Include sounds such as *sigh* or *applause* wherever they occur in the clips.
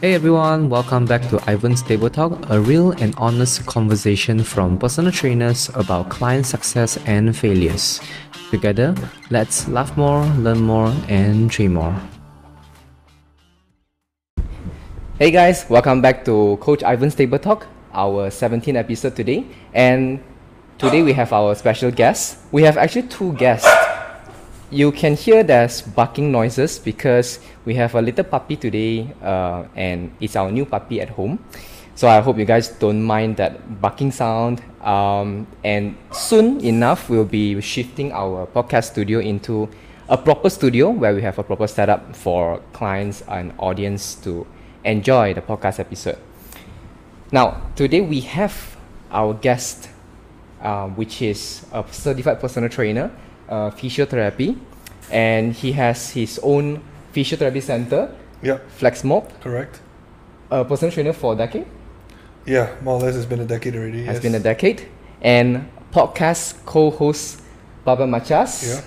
Hey everyone, welcome back to Ivan's Table Talk, a real and honest conversation from personal trainers about client success and failures. Together, let's laugh more, learn more, and train more. Hey guys, welcome back to Coach Ivan's Table Talk, our 17th episode today. And today we have our special guest. We have actually two guests you can hear there's barking noises because we have a little puppy today uh, and it's our new puppy at home. So I hope you guys don't mind that barking sound. Um, and soon enough, we'll be shifting our podcast studio into a proper studio where we have a proper setup for clients and audience to enjoy the podcast episode. Now, today we have our guest, uh, which is a certified personal trainer uh, physiotherapy, and he has his own physiotherapy center, Yeah, FlexMob, correct. a personal trainer for a decade, Yeah, more or less it's been a decade already. has yes. been a decade, and podcast co-host Barbell Machas. Yeah.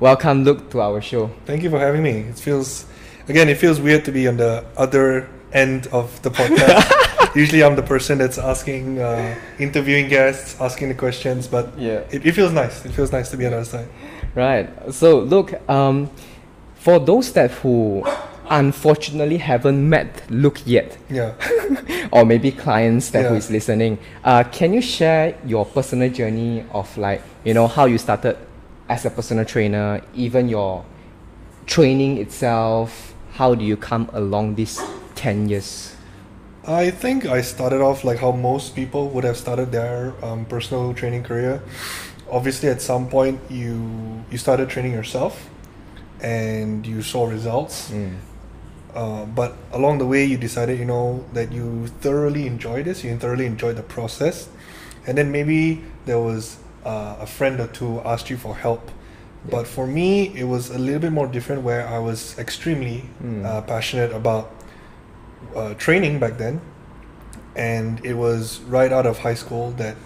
Welcome, Luke, to our show. Thank you for having me. It feels, again, it feels weird to be on the other end of the podcast. *laughs* *laughs* Usually I'm the person that's asking, uh, interviewing guests, asking the questions, but Yeah. it, it feels nice. It feels nice to be on the other side. Right. So, look, um, for those that who unfortunately haven't met Luke yet, Yeah. *laughs* or maybe clients that who Yeah. is listening, uh, can you share your personal journey of like you know how you started as a personal trainer, even your training itself? How do you come along these ten years? I think I started off like how most people would have started their um, personal training career. Obviously, at some point, you you started training yourself, and you saw results. Uh, but along the way, you decided, you know, that you thoroughly enjoy this. You thoroughly enjoyed the process, and then maybe there was uh, a friend or two asked you for help. But for me, it was a little bit more different, where I was extremely Mm. uh, passionate about uh, training back then, and it was right out of high school that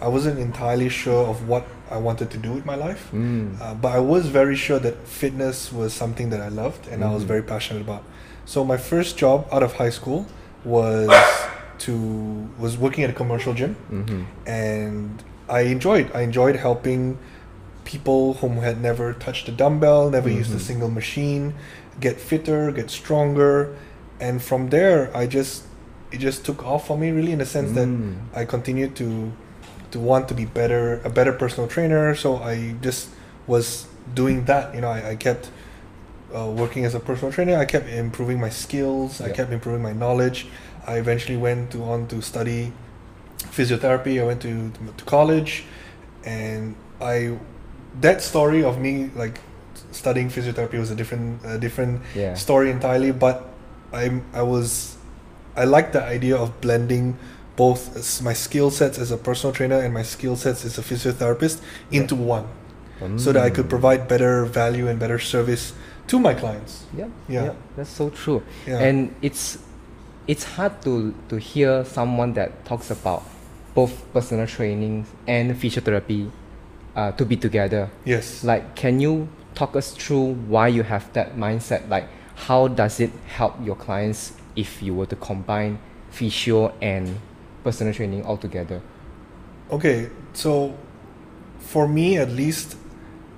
I wasn't entirely sure of what I wanted to do with my life. Mm. Uh, but I was very sure that fitness was something that I loved and I was Mhm. very passionate about. So my first job out of high school was to was working at a commercial gym, Mm-hmm. and I enjoyed I enjoyed helping people whom had never touched a dumbbell, never used a Mhm. single machine, get fitter, get stronger, and from there I just it just took off for me really in the sense that Mm. I continued to to want to be better, a better personal trainer. So I just was doing that. You know, I, I kept uh, working as a personal trainer. I kept improving my skills. I kept improving my knowledge. I eventually went to on to study physiotherapy. I went to to college, and I that story of me like studying physiotherapy was a different a different Yeah. story entirely. But I I was I like the idea of blending both my skill sets as a personal trainer and my skill sets as a physiotherapist into one, so that I could Mm. provide better value and better service to my clients. Yeah, Yeah. yeah, that's so true. Yeah. And it's it's hard to to hear someone that talks about both personal training and physiotherapy uh, to be together. Yes. Like, can you talk us through why you have that mindset? Like, how does it help your clients if you were to combine physio and personal training all together? Okay, so for me at least,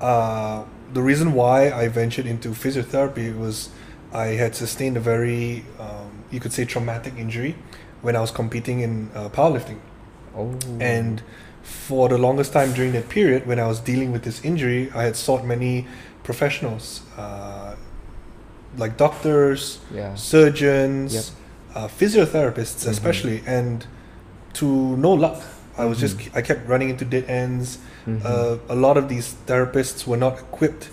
uh, the reason why I ventured into physiotherapy was I had sustained a very, um, you could say, traumatic injury when I was competing in uh, powerlifting. Oh, And for the longest time during that period, when I was dealing with this injury, I had sought many professionals, uh, like doctors, yeah, surgeons, Yep. uh, physiotherapists, Mhm. especially, and to no luck. I was just Mhm. I kept running into dead ends. Mhm. Uh, a lot of these therapists were not equipped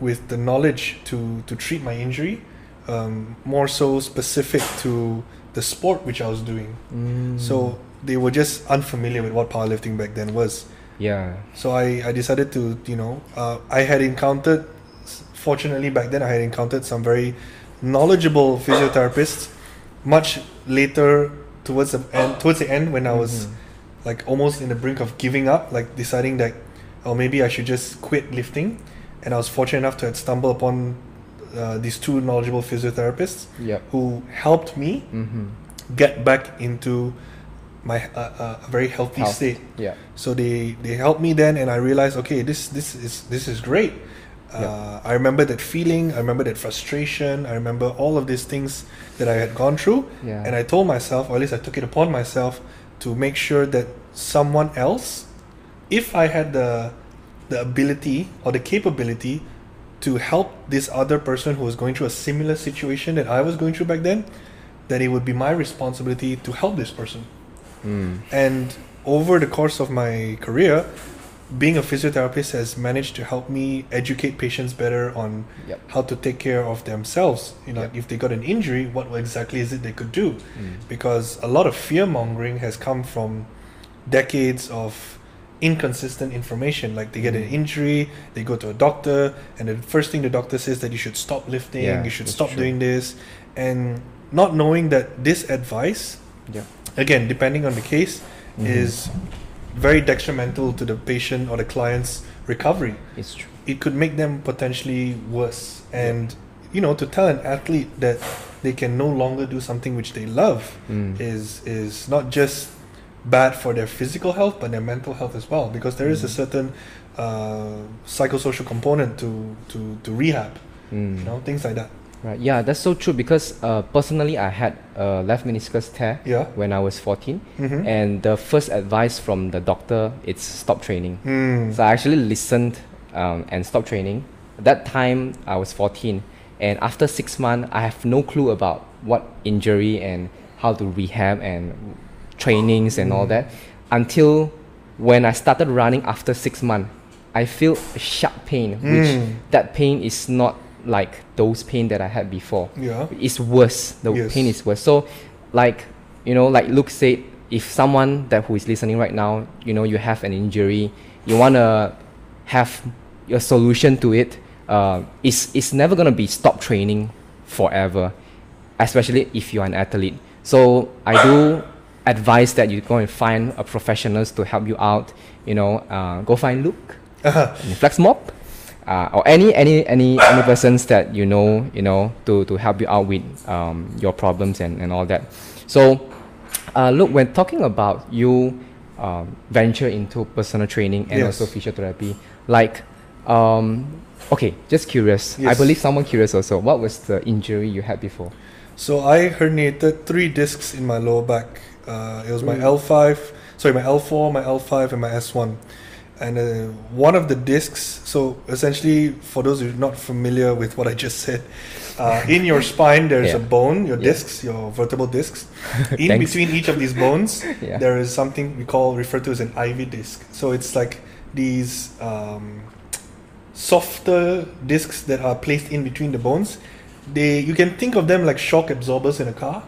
with the knowledge to to treat my injury, um, more so specific to the sport which I was doing. Mm. So they were just unfamiliar with what powerlifting back then was. yeah, So I, I decided to, you know, uh, I had encountered, fortunately back then, I had encountered some very knowledgeable physiotherapists much later towards the end, towards the end when I was Mhm. like almost in the brink of giving up, like deciding that, oh, maybe I should just quit lifting. And I was fortunate enough to have stumbled upon uh, these two knowledgeable physiotherapists Yep. who helped me Mm-hmm. get back into my uh, uh, a very healthy Health. state. Yeah. So they they helped me then, and I realized, okay, this this is this is great. Uh, I remember that feeling. I remember that frustration. I remember all of these things that I had gone through, Yeah. and I told myself, or at least I took it upon myself, to make sure that someone else, if I had the the ability or the capability to help this other person who was going through a similar situation that I was going through back then, that it would be my responsibility to help this person. Mm. And over the course of my career, being a physiotherapist has managed to help me educate patients better on Yep. how to take care of themselves. You know, Yep. if they got an injury, what exactly is it they could do? Mm. Because a lot of fear mongering has come from decades of inconsistent information. Like they get an Mm. injury, they go to a doctor, and the first thing the doctor says that you should stop lifting, Yeah, you should stop true. doing this, and not knowing that this advice, again, depending on the case, Mhm. is very detrimental to the patient or the client's recovery. It's true. It could make them potentially worse. And, you know, to tell an athlete that they can no longer do something which they love Mm. is is not just bad for their physical health but their mental health as well because there is a Mm. certain uh, psychosocial component to, to, to rehab Mm. you know things like that Right. Yeah, that's so true because uh, personally I had a left meniscus tear yeah when I was 14 mm-hmm. and the first advice from the doctor it's stop training. mm. So I actually listened um, and stopped training. At that time I was 14 and after 6 months I have no clue about what injury and how to rehab and trainings and all Mm. that until when I started running after 6 months I feel a sharp pain which Mm. that pain is not like those pain that I had before yeah it's worse. The Yes. pain is worse. So, like you know, like Luke said, if someone that who is listening right now, you know, you have an injury, you wanna have a solution to it. Uh, it's it's never gonna be stop training forever, especially if you're an athlete. So I do advise that you go and find a professionals to help you out. You know, uh, go find Luke uh-huh. FlexMob uh, or any any any any persons that you know you know to to help you out with um, your problems and, and all that so uh, look when talking about you um, venture into personal training and Yes. also physiotherapy like um, okay just curious i believe someone curious also what was the injury you had before So I herniated three discs in my lower back. Uh, it was my Mm. L5, sorry, my L4, my L5, and my S1. And uh, one of the discs, so essentially, for those who are not familiar with what I just said, uh, in your spine there's Yeah. a bone, your Yeah. discs, your vertebral discs. *laughs* In between each of these bones, *laughs* Yeah. there is something we call, referred to as an IV disc. So it's like these um, softer discs that are placed in between the bones. They you can think of them like shock absorbers in a car.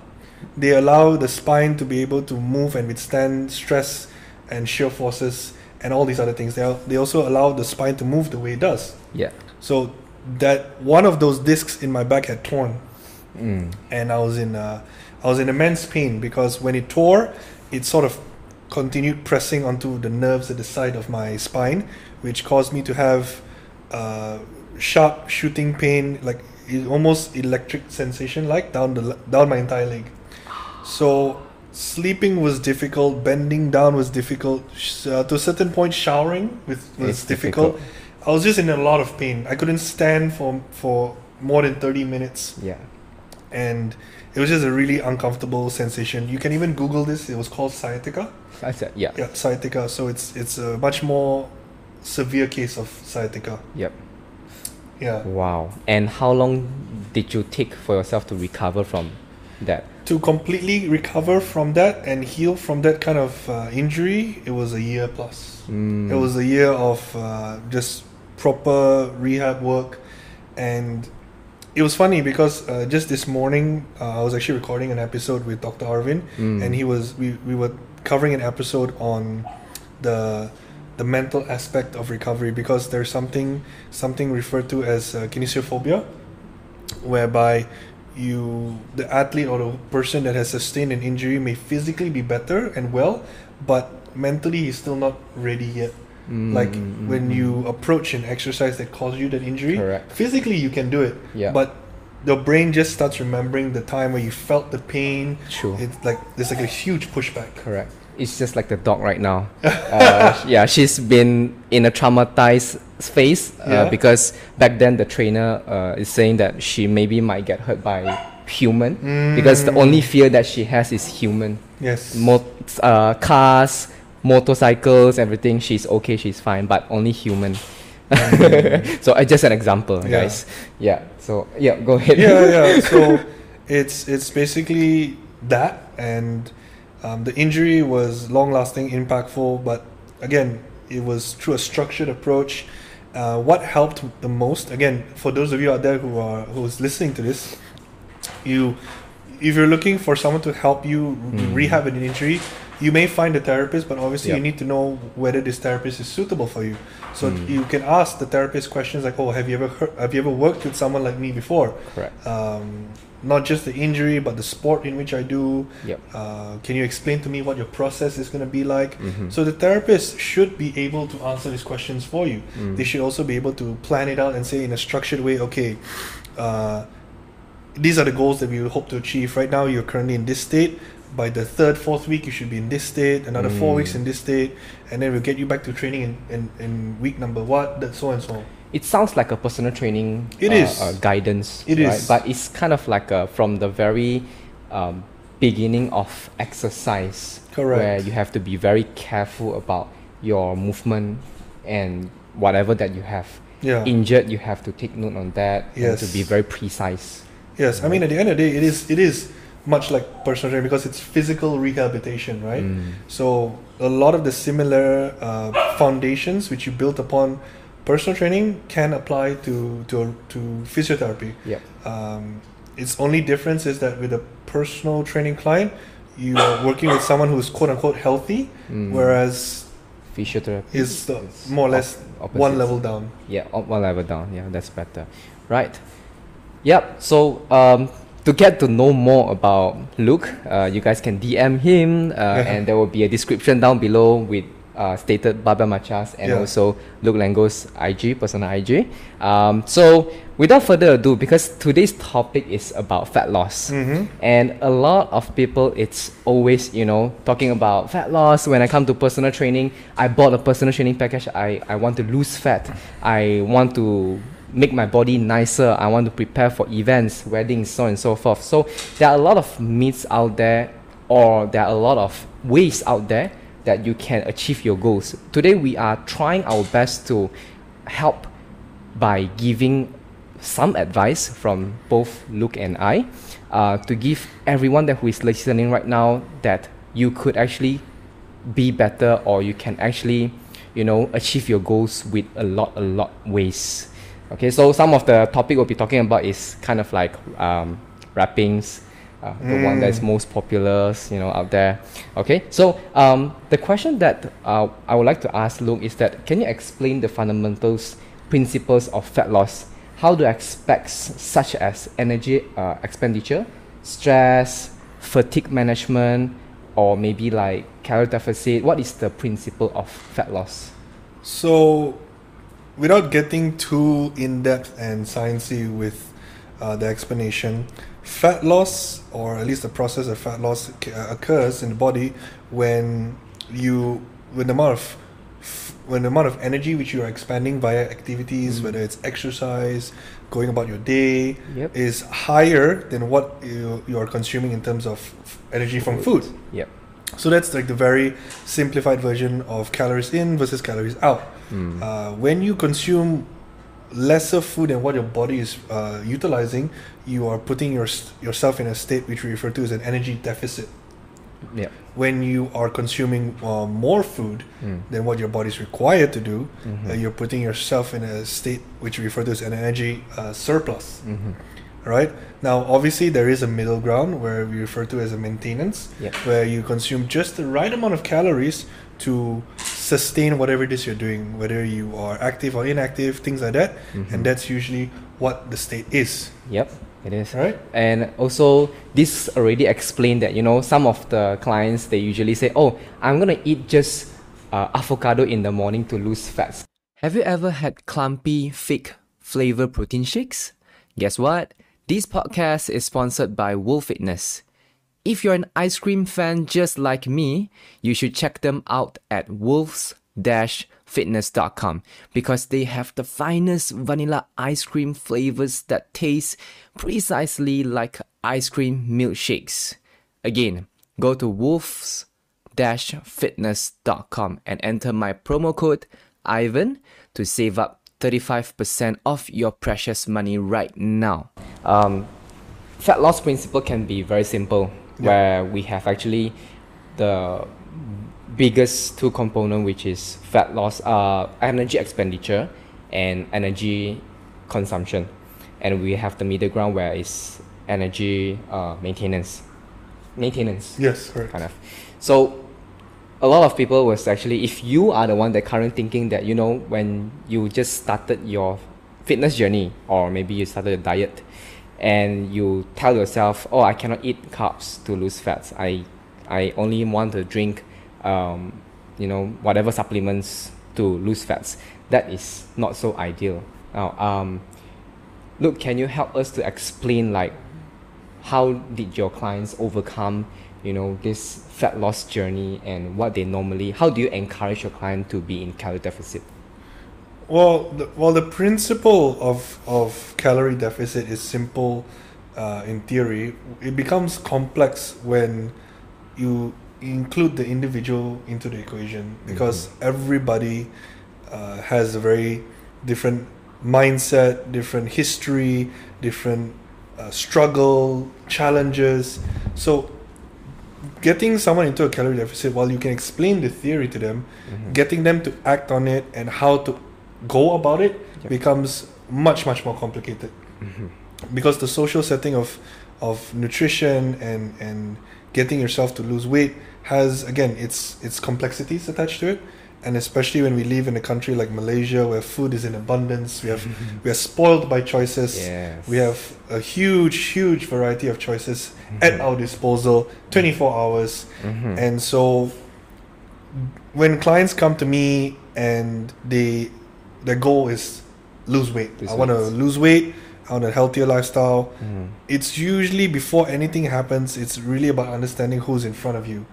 They allow the spine to be able to move and withstand stress and shear forces and all these other things. They, they also allow the spine to move the way it does. yeah So that one of those discs in my back had torn, mm. and I was in uh, I was in immense pain because when it tore, it sort of continued pressing onto the nerves at the side of my spine, which caused me to have uh, sharp shooting pain, like almost electric sensation, like down the down my entire leg. So sleeping was difficult, bending down was difficult. Uh, to a certain point, showering with, was difficult. difficult. I was just in a lot of pain. I couldn't stand for for more than thirty minutes yeah and it was just a really uncomfortable sensation. You can even Google this. It was called sciatica. I said yeah Yeah, sciatica. So it's it's a much more severe case of sciatica. yep Yeah. wow and how long did you take for yourself to recover from that To completely recover from that and heal from that kind of uh, injury, it was a year plus. Mm. It was a year of uh, just proper rehab work, and it was funny because uh, just this morning uh, I was actually recording an episode with Dr. Arvin, Mm. and he was we, we were covering an episode on the the mental aspect of recovery because there's something something referred to as uh, kinesiophobia, whereby you the athlete or the person that has sustained an injury may physically be better and well, but mentally he's still not ready yet mm, Like mm, mm, when you approach an exercise that caused you that injury, Correct. physically you can do it, Yeah. but the brain just starts remembering the time where you felt the pain. True. It's like there's like a huge pushback. Correct. It's just like the dog right now. *laughs* uh, yeah, she's been in a traumatized phase uh, Yeah. because back then the trainer uh, is saying that she maybe might get hurt by human because the only fear that she has is human. Yes. Mo- uh, cars, motorcycles, everything. She's okay. She's fine, but only human. *laughs* so uh, just an example, Yeah. guys. Yeah. So yeah, go ahead. yeah, yeah. *laughs* So it's it's basically that, and um, the injury was long lasting, impactful, but again, it was through a structured approach. Uh, what helped the most, again, for those of you out there who are who's listening to this, you, if you're looking for someone to help you Mm. rehab an injury, you may find a therapist, but obviously Yep. you need to know whether this therapist is suitable for you. So Mm. you can ask the therapist questions like, "Oh, have you ever heard, have you ever worked with someone like me before?" Correct. um, not just the injury, but the sport in which I do. Yep. Uh, can you explain to me what your process is going to be like? Mhm. So the therapist should be able to answer these questions for you. Mm. They should also be able to plan it out and say in a structured way, okay, uh, these are the goals that we hope to achieve. Right now, you're currently in this state. By the third, fourth week, you should be in this state. Another four Mm. weeks in this state, and then we'll get you back to training in, in, in week number what, that so and so. It sounds like a personal training. It uh, is. uh, guidance. It right? is. but it's kind of like a, from the very um, beginning of exercise, Correct. where you have to be very careful about your movement and whatever that you have Yeah. injured. You have to take note on that and to Yes. be very precise. Yes, I mean at the end of the day, it is it is much like personal training because it's physical rehabilitation, right? Mm. So a lot of the similar uh, foundations which you built upon personal training can apply to to to physiotherapy. Yep. Um, its only difference is that with a personal training client, you are working with someone who is quote unquote healthy, Mm. whereas Physiotherapy is the, more or less op- one level down. Yeah, one level down. Yeah, that's better. Right. Yep. So um, to get to know more about Luke, uh, you guys can DM him, uh, and there will be a description down below with uh, stated Barbell Machas and Yeah. also Luke Lango's IG, personal IG. Um, so without further ado, because today's topic is about fat loss. Mm-hmm. And a lot of people, it's always, you know, talking about fat loss. When I come to personal training, I bought a personal training package. I, I want to lose fat. I want to make my body nicer. I want to prepare for events, weddings, so on and so forth. So there are a lot of myths out there, or there are a lot of ways out there that you can achieve your goals. Today, we are trying our best to help by giving some advice from both Luke and I uh, to give everyone that who is listening right now that you could actually be better or you can actually you know achieve your goals with a lot a lot ways okay so some of the topic we'll be talking about is kind of like um, wrappings uh, the one that's most popular you know out there. Okay so um, the question that uh, i would like to ask luke is that can you explain the fundamentals principles of fat loss? How do aspects such as energy uh, expenditure stress fatigue management or maybe like calorie deficit? What is the principle of fat loss? So, without getting too in depth and sciencey with uh, the explanation, fat loss, or at least the process of fat loss, uh, occurs in the body when you when the amount of when the amount of energy which you are expanding via activities, whether it's exercise, going about your day, Yep. is higher than what you, you are consuming in terms of energy from food. yep So that's like the very simplified version of calories in versus calories out. Mm. Uh, when you consume lesser food than what your body is uh, utilizing, you are putting your, yourself in a state which we refer to as an energy deficit. yep When you are consuming uh, more food Mm. than what your body is required to do, Mhm. uh, you're putting yourself in a state which we refer to as an energy uh, surplus. Mhm. Right now, obviously, there is a middle ground where we refer to as a maintenance, Yep. where you consume just the right amount of calories to sustain whatever it is you're doing, whether you are active or inactive, things like that. Mhm. And that's usually what the state is, Yep, it is. right? And also, this already explained that you know some of the clients they usually say, "Oh, I'm gonna eat just uh, avocado in the morning to lose fats. Have you ever had clumpy, fake flavor protein shakes? Guess what? This podcast is sponsored by Wolf Fitness. If you're an ice cream fan just like me, you should check them out at wolves fitness.com because they have the finest vanilla ice cream flavors that taste precisely like ice cream milkshakes. Again, go to wolves fitness.com and enter my promo code Ivan to save up 35% of your precious money right now. Um, fat loss principle can be very simple, Yeah. where we have actually the biggest two component, which is fat loss, uh, energy expenditure, and energy consumption, and we have the middle ground where is energy uh, maintenance, maintenance Yes, correct. kind of. So a lot of people was actually if you are the one that current thinking that you know when you just started your fitness journey or maybe you started a diet and you tell yourself oh i cannot eat carbs to lose fats i i only want to drink um, you know whatever supplements to lose fats. That is not so ideal. Now um, look can you help us to explain like how did your clients overcome you know this fat loss journey and what they normally how do you encourage your client to be in calorie deficit? Well, the, well, the principle of of calorie deficit is simple uh, in theory. It becomes complex when you include the individual into the equation because everybody uh, has a very different mindset, different history, different uh, struggle, challenges. So, getting someone into a calorie deficit, while you can explain the theory to them, getting them to act on it and how to go about it Yep. becomes much much more complicated because the social setting of of nutrition and and getting yourself to lose weight has again its its complexities attached to it. And especially when we live in a country like Malaysia where food is in abundance we have *laughs* we are spoiled by choices. Yes. We have a huge huge variety of choices at our disposal 24 hours. Mhm. and so when clients come to me and they their goal is lose weight. Lose i want to lose weight i want a healthier lifestyle. Mhm. it's usually before anything happens it's really about understanding who's in front of you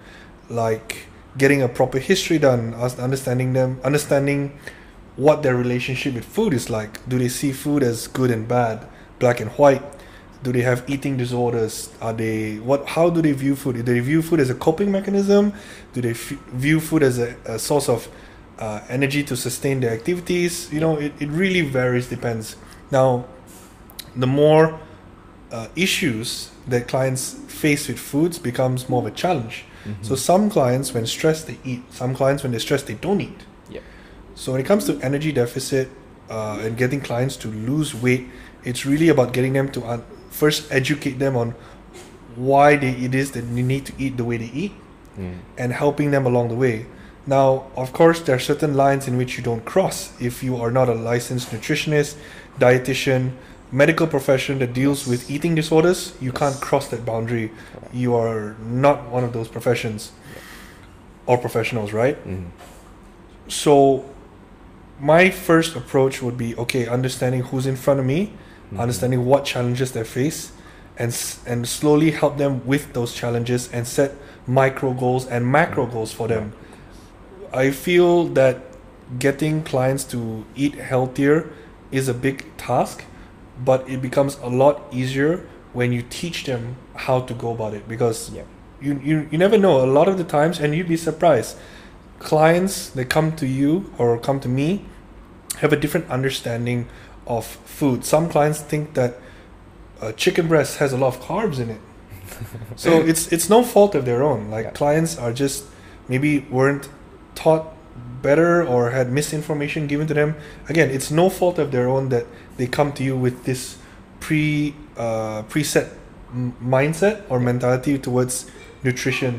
like getting a proper history done understanding them understanding what their relationship with food is like. Do they see food as good and bad black and white? Do they have eating disorders? Are they what how do they view food? Do they view food as a coping mechanism? Do they f- view food as a, a source of uh, energy to sustain their activities? You know it, it really varies depends. Now the more uh, issues that clients face with foods becomes more of a challenge so some clients when stressed they eat some clients when they're stressed they don't eat Yep. so when it comes to energy deficit uh, and getting clients to lose weight, it's really about getting them to un- first educate them on why they, it is that they need to eat the way they eat Mm. and helping them along the way. Now, of course, there are certain lines in which you don't cross. If you are not a licensed nutritionist, dietitian, medical profession that deals with eating disorders, you can't cross that boundary. You are not one of those professions or professionals, right? Mhm. so my first approach would be okay understanding who's in front of me understanding what challenges they face and and slowly help them with those challenges and set micro goals and macro goals for them i feel that getting clients to eat healthier is a big task but it becomes a lot easier when you teach them how to go about it because Yep. you, you you never know. A lot of the times and you'd be surprised clients that come to you or come to me have a different understanding of food. Some clients think that uh, chicken breast has a lot of carbs in it. *laughs* So it's it's no fault of their own. Like Yeah. clients are just maybe weren't taught better or had misinformation given to them. Again it's no fault of their own that they come to you with this pre uh, preset m- mindset or mentality towards nutrition.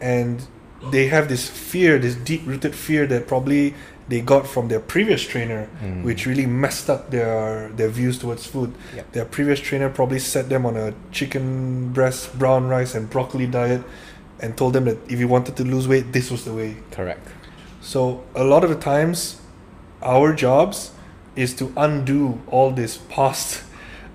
And they have this fear this deep rooted fear that probably they got from their previous trainer Mm. which really messed up their their views towards food. Yep. their previous trainer probably set them on a chicken breast brown rice and broccoli diet and told them that if you wanted to lose weight this was the way. Correct. So a lot of the times, our jobs is to undo all this past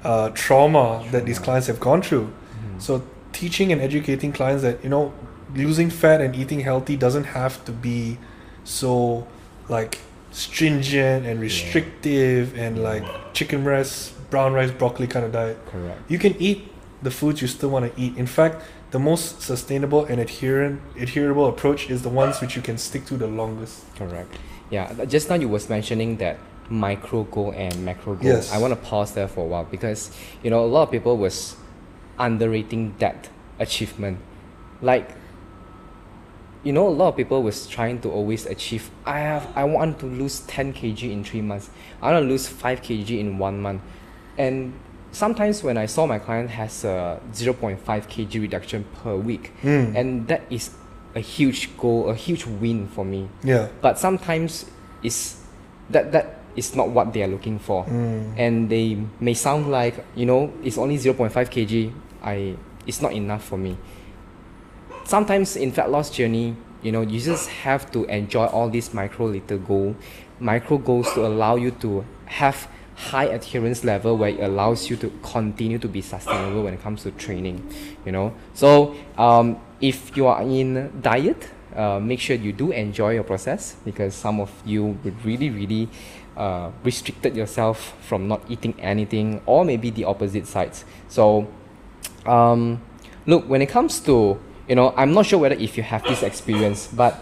uh, trauma that these clients have gone through. Mm-hmm. So teaching and educating clients that you know losing fat and eating healthy doesn't have to be so like stringent and restrictive and like chicken breast, brown rice, broccoli kind of diet. Correct. You can eat the foods you still want to eat. In fact, the most sustainable and adherent adherable approach is the ones which you can stick to the longest. Correct. Yeah. Just now you was mentioning that micro goal and macro goal. Yes. I want to pause there for a while because you know a lot of people was underrating that achievement. Like you know, a lot of people was trying to always achieve. I have, I want to lose ten kg in three months. I want to lose five kg in one month, and sometimes when I saw my client has a zero point five kg reduction per week, Mm. and that is a huge goal, a huge win for me. Yeah. But sometimes it's that that is not what they are looking for, Mm. and they may sound like you know it's only zero point five kg. I it's not enough for me sometimes in fat loss journey you know you just have to enjoy all these micro little goal micro goals to allow you to have high adherence level where it allows you to continue to be sustainable when it comes to training you know so um, if you are in diet uh, make sure you do enjoy your process because some of you would really really uh, restricted yourself from not eating anything or maybe the opposite sides. So um, look when it comes to you know i'm not sure whether if you have this experience but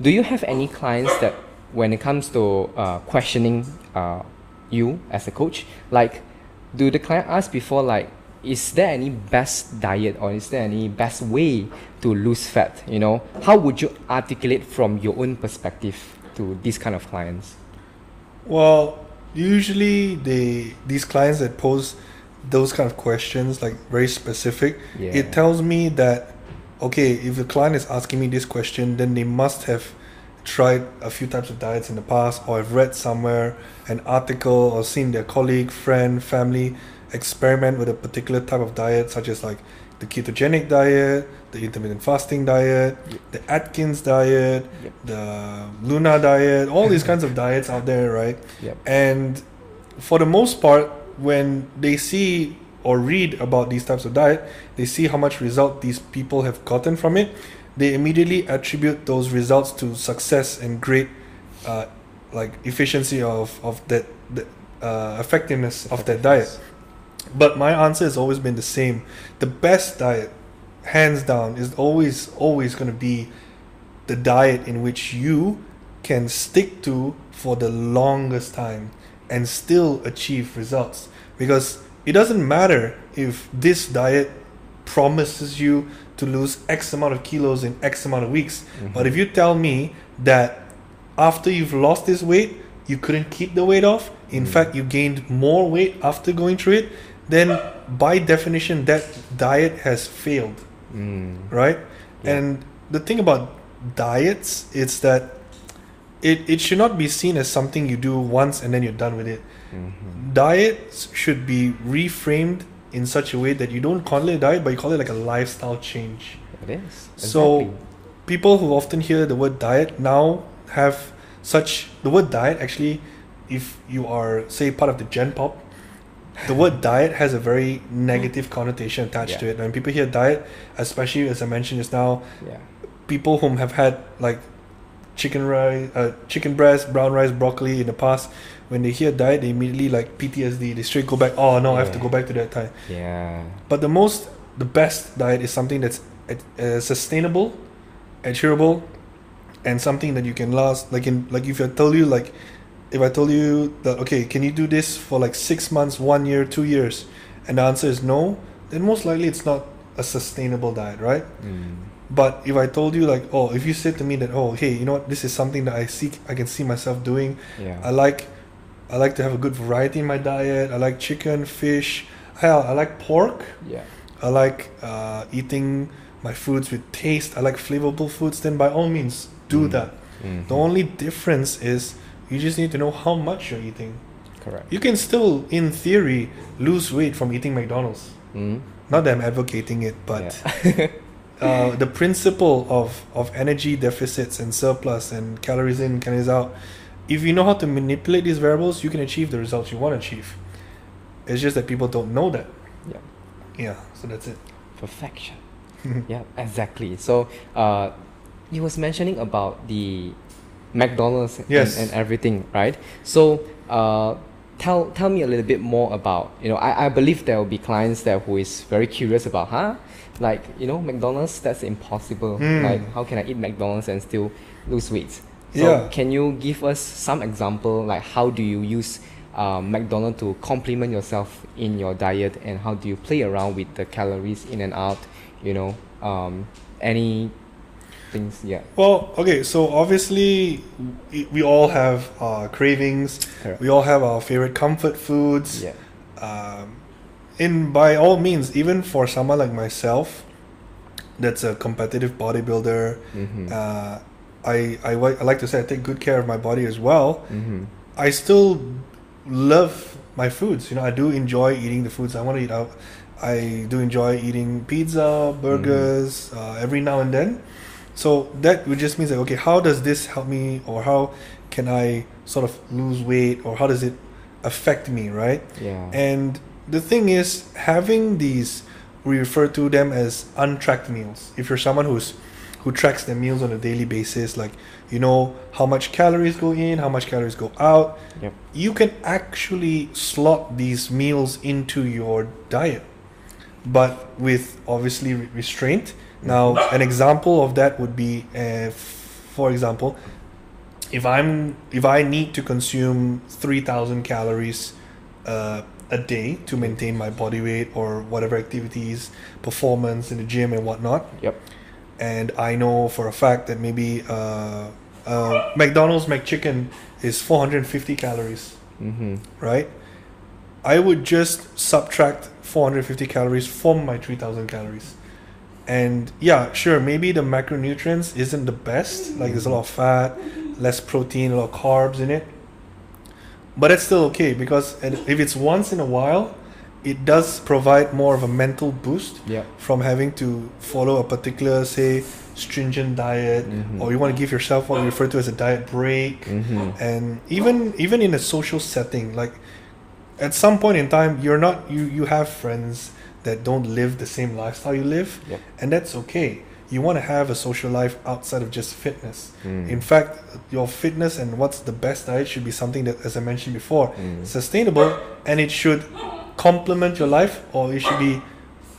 do you have any clients that when it comes to uh, questioning uh, you as a coach like do the client ask before like is there any best diet or is there any best way to lose fat you know? How would you articulate from your own perspective to these kind of clients Well, usually they these clients that pose those kind of questions, like very specific, Yeah. it tells me that okay, if the client is asking me this question, then they must have tried a few types of diets in the past, or I've read somewhere an article or seen their colleague, friend, family experiment with a particular type of diet, such as like the ketogenic diet, the intermittent fasting diet, the Atkins diet, Yep. the Luna diet, all these *laughs* kinds of diets out there, right? Yep. And for the most part, when they see or read about these types of diet, they see how much result these people have gotten from it. They immediately attribute those results to success and great, uh, like efficiency of of that, the uh, effectiveness of that diet. But my answer has always been the same. The best diet, hands down, is always always going to be the diet in which you can stick to for the longest time and still achieve results. Because it doesn't matter if this diet promises you to lose X amount of kilos in X amount of weeks. Mm-hmm. But if you tell me that after you've lost this weight, you couldn't keep the weight off, in mm. fact, you gained more weight after going through it, then by definition, that diet has failed Mm. right? Yeah. And the thing about diets is that it, it should not be seen as something you do once and then you're done with it. Mhm. Diets should be reframed in such a way that you don't call it a diet, but you call it like a lifestyle change. It is. So- People who often hear the word diet now have such the word diet actually, if you are say part of the Gen Pop, the word diet has a very negative connotation attached to it. When people hear diet, especially as I mentioned just now, yeah. people whom have had like chicken rice, uh, chicken breast, brown rice, broccoli in the past, when they hear diet, they immediately like PTSD. They straight go back. Oh no, I have to go back to that time. Yeah. But the most, the best diet is something that's uh, sustainable, adherable, and something that you can last. Like in like if I told you like, if I told you that okay, can you do this for like six months, one year, two years, and the answer is no, then most likely it's not a sustainable diet, right? Mm. But if I told you like, oh, if you said to me that, oh, hey, you know what, this is something that I seek, I can see myself doing. Yeah. I like, I like to have a good variety in my diet. I like chicken, fish. Hell, I like pork. yeah. I like uh, eating my foods with taste. I like flavorful foods. Then by all means, do Mm. that. Mhm. The only difference is you just need to know how much you're eating. Correct. You can still, in theory, lose weight from eating McDonald's. Mm. Not that I'm advocating it, but yeah. *laughs* uh, the principle of, of energy deficits and surplus and calories in, calories out, if you know how to manipulate these variables, you can achieve the results you want to achieve. It's just that people don't know that. Yeah. Yeah, so that's it. Perfection. *laughs* yeah, exactly. So, uh, you was mentioning about the McDonald's and- Yes. and, everything, right? So, uh, tell tell me a little bit more about you know I, I believe there will be clients that who is very curious about huh like you know McDonald's that's impossible Hmm. like how can I eat McDonald's and still lose weight so Yeah. can you give us some example like how do you use um, McDonald's to complement yourself in your diet and how do you play around with the calories in and out you know um, any things yeah Well, okay, so obviously we, all have our cravings. Correct. We all have our favorite comfort foods. yeah um, in by all means, even for someone like myself, that's a competitive bodybuilder. mm-hmm. Uh, I, I I like to say I take good care of my body as well. Mm-hmm. I still love my foods. You know, I do enjoy eating the foods I want to eat out. I do enjoy eating pizza, burgers, uh, every now and then. So that would just means like, okay, how does this help me, or how can I sort of lose weight, or how does it affect me, right? yeah And the thing is, having these, we refer to them as untracked meals. If you're someone who's who tracks their meals on a daily basis, like you know how much calories go in, how much calories go out, Yep. you can actually slot these meals into your diet, but with obviously re- restraint. Now, an example of that would be, uh, for example, if I'm if I need to consume three thousand calories uh, a day to maintain my body weight or whatever activities, performance in the gym and whatnot, yep and I know for a fact that maybe uh, uh, McDonald's McChicken is 450 calories, mm-hmm. right? I would just subtract 450 calories from my 3000 calories. And yeah, sure, maybe the macronutrients isn't the best. Like there's a lot of fat, less protein, a lot of carbs in it. But it's still okay because and if it's once in a while, it does provide more of a mental boost yep from having to follow a particular, say, stringent diet, Mhm. or you want to give yourself what we refer to as a diet break, mm-hmm. and even even in a social setting, like at some point in time, you're not you you have friends that don't live the same lifestyle you live, Yep. and that's okay. You want to have a social life outside of just fitness. Mm. In fact, your fitness and what's the best diet should be something that, as I mentioned before, Mm. sustainable, and it should complement your life, or it should be,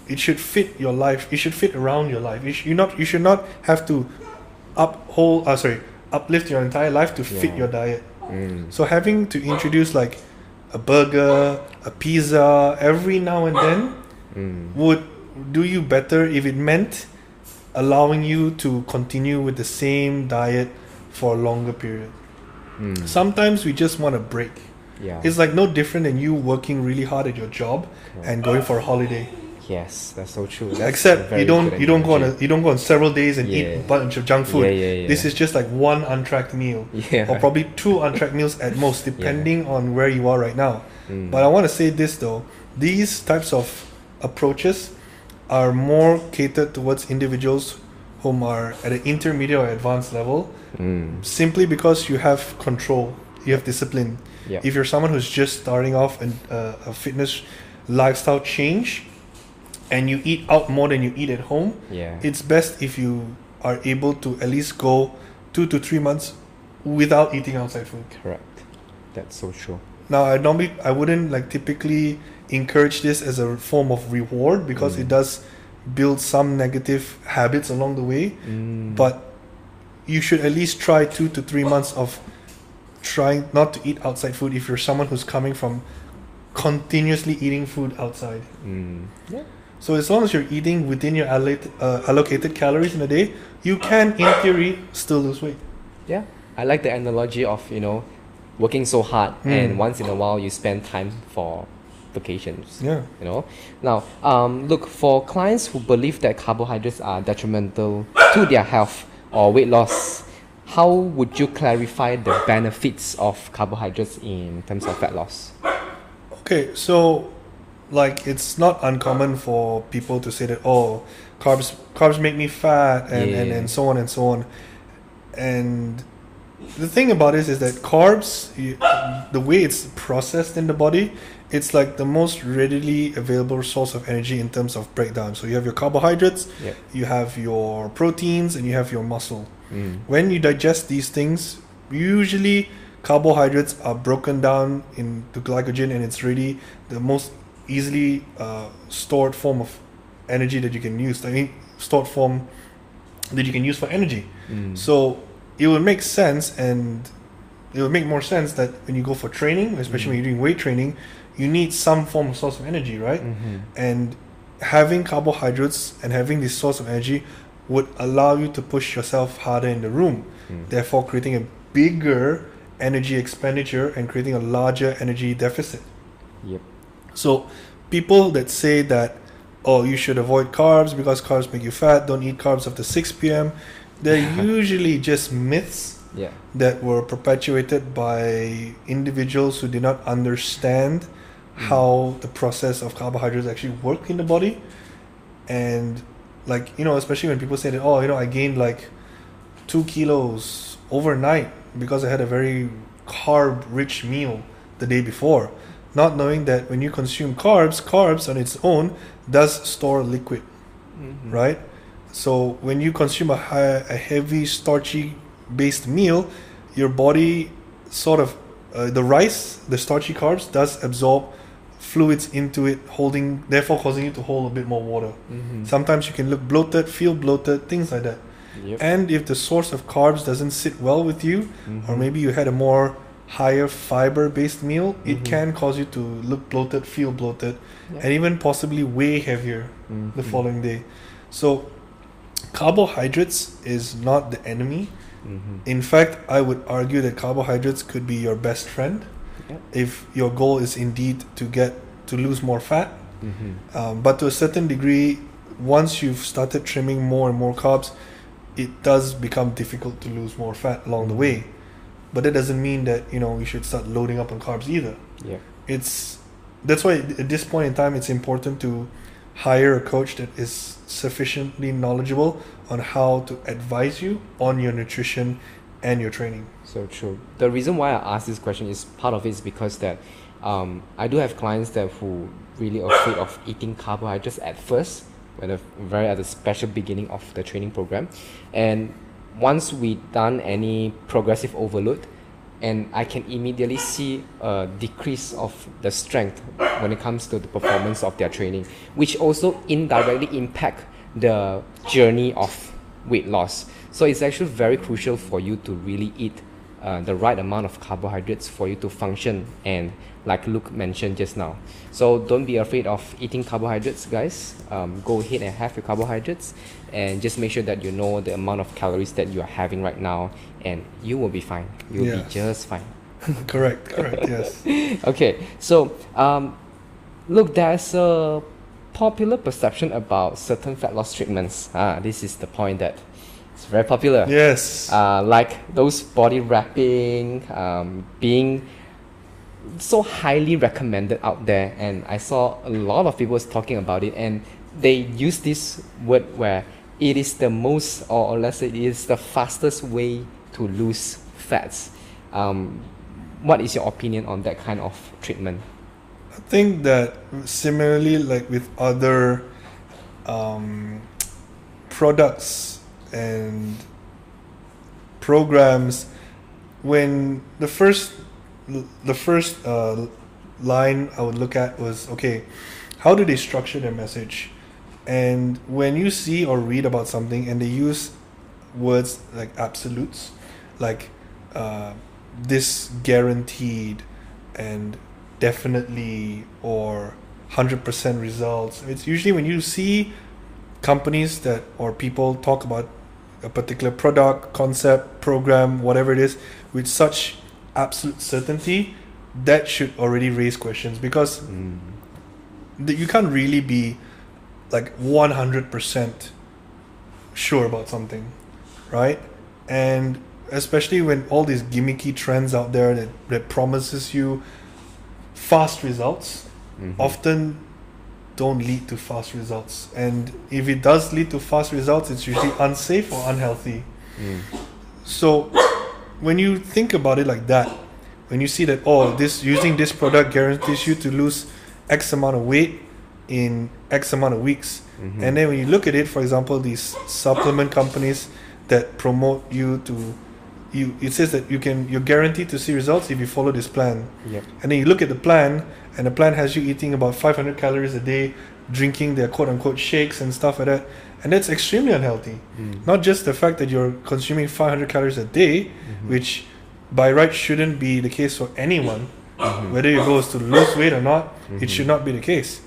it should fit your life. It should fit around your life. You should not you should not have to uphold. Uh, sorry, uplift your entire life to fit your diet. Mm. So having to introduce like a burger, a pizza every now and then Mm. would do you better if it meant allowing you to continue with the same diet for a longer period. Mm. Sometimes we just want a break. yeah It's like no different than you working really hard at your job and going for a holiday. yes that's so true that's Except you don't you don't go on a, you don't go on several days and eat a bunch of junk food. yeah yeah yeah This is just like one untracked meal. yeah or probably two untracked meals at most, *laughs* depending on where you are right now. Mm. But I want to say this though: these types of approaches are more catered towards individuals whom are at an intermediate or advanced level, mm. simply because you have control, you have discipline. yeah If you're someone who's just starting off in uh, a fitness lifestyle change, and you eat out more than you eat at home, yeah it's best if you are able to at least go two to three months without eating outside food. correct that's so true Now, I normally I wouldn't like typically encourage this as a form of reward because Mm. it does build some negative habits along the way. mm. But you should at least try two to three months of trying not to eat outside food if you're someone who's coming from continuously eating food outside. mm. yeah So as long as you're eating within your allot- uh, allocated calories in a day, you can, in theory, still lose weight. Yeah, I like the analogy of you know working so hard Mm. and once in a while you spend time for vacations. Yeah. You know. Now, um, look for clients who believe that carbohydrates are detrimental to their health or weight loss. How would you clarify the benefits of carbohydrates in terms of fat loss? Okay, so like it's not uncommon for people to say that oh carbs carbs make me fat and, and, and so on and so on and the thing about this is that carbs you, the way it's processed in the body it's like the most readily available source of energy in terms of breakdown. So you have your carbohydrates you have your proteins and you have your muscle. Mm. when you digest these things usually carbohydrates are broken down into glycogen and it's really the most easily uh, stored form of energy that you can use i mean stored form that you can use for energy. Mm. so it would make sense and it would make more sense that when you go for training especially when you're doing weight training you need some form of source of energy right Mhm. and having carbohydrates and having this source of energy would allow you to push yourself harder in the room Mm. therefore creating a bigger energy expenditure and creating a larger energy deficit Yep. so people that say that oh you should avoid carbs because carbs make you fat don't eat carbs after 6 p.m they're *laughs* usually just myths Yeah. that were perpetuated by individuals who did not understand how the process of carbohydrates actually work in the body and like you know especially when people say that oh you know i gained like two kilos overnight because i had a very carb rich meal the day before not knowing that when you consume carbs carbs on its own does store liquid Mhm. right? So when you consume a high, a heavy starchy based meal, your body sort of uh, the rice, the starchy carbs, does absorb fluids into it, holding therefore causing you to hold a bit more water. Mhm. Sometimes you can look bloated, feel bloated, things like that. Yep. And if the source of carbs doesn't sit well with you, or Mhm. maybe you had a more higher fiber based meal, it Mhm. can cause you to look bloated, feel bloated, Yeah. and even possibly way heavier the Mhm. following day. So, carbohydrates is not the enemy. Mhm. In fact, I would argue that carbohydrates could be your best friend Yeah. if your goal is indeed to get to lose more fat. Mhm. Um, but to a certain degree, once you've started trimming more and more carbs, it does become difficult to lose more fat along the way. But that doesn't mean that you know you should start loading up on carbs either Yeah. it's that's why at this point in time it's important to hire a coach that is sufficiently knowledgeable on how to advise you on your nutrition and your training So true. The reason why I ask this question is part of it is because that um, I do have clients that who really afraid of eating carbohydrates at first, when the very at the special beginning of the training program, and once we done any progressive overload, and I can immediately see a decrease of the strength when it comes to the performance of their training, which also indirectly impact the journey of weight loss. So it's actually very crucial for you to really eat uh, the right amount of carbohydrates for you to function and like Luke mentioned just now. So don't be afraid of eating carbohydrates, guys. Um, go ahead and have your carbohydrates and just make sure that you know the amount of calories that you are having right now and you will be fine. You'll be just fine. *laughs* correct correct yes *laughs* okay, so um, look, there's a popular perception about certain fat loss treatments. Ah, this is the point that it's very popular. yes Uh, like those body wrapping, um, being so highly recommended out there, and I saw a lot of people talking about it, and they use this word where it is the most, or, or let's say, it is the fastest way to lose fats. Um, what is your opinion on that kind of treatment? i think that similarly like with other um, products and programs when the first the first uh, line I would look at was okay how do they structure their message? And when you see or read about something and they use words like absolutes like uh, this guaranteed and definitely or 100% results it's usually when you see companies that or people talk about a particular product, concept, program, whatever it is, with such absolute certainty, that should already raise questions because Mm. th- you can't really be like 100% sure about something, right? And especially when all these gimmicky trends out there that, that promises you fast results, Mhm. often don't lead to fast results. And if it does lead to fast results, it's usually unsafe or unhealthy. Mm. So when you think about it like that, when you see that oh this using this product guarantees you to lose X amount of weight in X amount of weeks. Mhm. And then when you look at it, for example, these supplement companies that promote you to you it says that you can you're guaranteed to see results if you follow this plan. Yep. And then you look at the plan, and the plan has you eating about 500 calories a day, drinking their quote unquote shakes and stuff like that. And that's extremely unhealthy. Mm. Not just the fact that you're consuming 500 calories a day, Mhm. which by right shouldn't be the case for anyone, Mhm. whether your goal is to lose weight or not, Mhm. it should not be the case.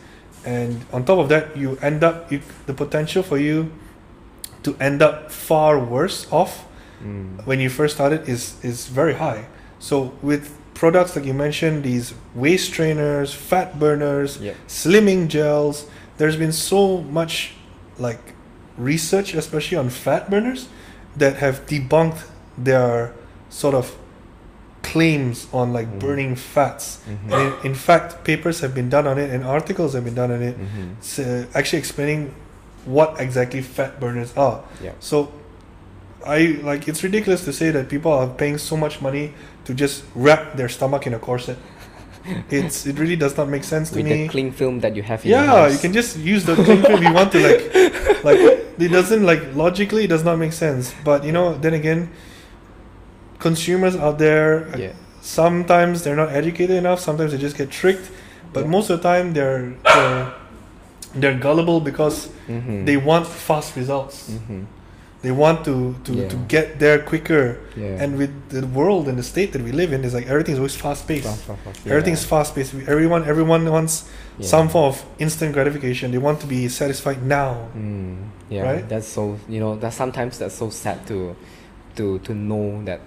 And on top of that, you end up, you, the potential for you to end up far worse off Mm. when you first started is is very high. So with products like you mentioned, these waist trainers, fat burners, Yep. slimming gels, there's been so much like research, especially on fat burners, that have debunked their sort of claims on like Mm. burning fats. Mhm. And in, in fact, papers have been done on it and articles have been done on it, Mhm. s- actually explaining what exactly fat burners are. Yeah. So I like it's ridiculous to say that people are paying so much money to just wrap their stomach in a corset. It's it really does not make sense to With me. the cling film that you have in your yeah, you can just use the cling film you want to like *laughs* like it doesn't like logically it does not make sense. But you know, then again, consumers out there uh, Yeah. sometimes they're not educated enough, sometimes they just get tricked. But Yeah. most of the time they're they're, they're gullible because Mhm. they want fast results. Mhm. They want to to, Yeah. to get there quicker. Yeah. And with the world and the state that we live in, is like everything's always fast paced. Fast, fast, fast. Everything's fast paced. Everyone everyone wants some form of instant gratification. They want to be satisfied now. Mm, yeah, Right? that's so you know that sometimes that's so sad to to to know that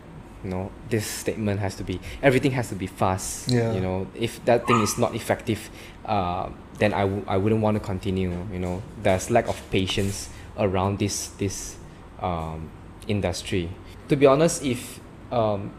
you know this statement has to be everything has to be fast. Yeah. You know, if that thing is not effective, uh, then I w- I wouldn't want to continue. You know, there's lack of patience around this this um, industry. To be honest, if um,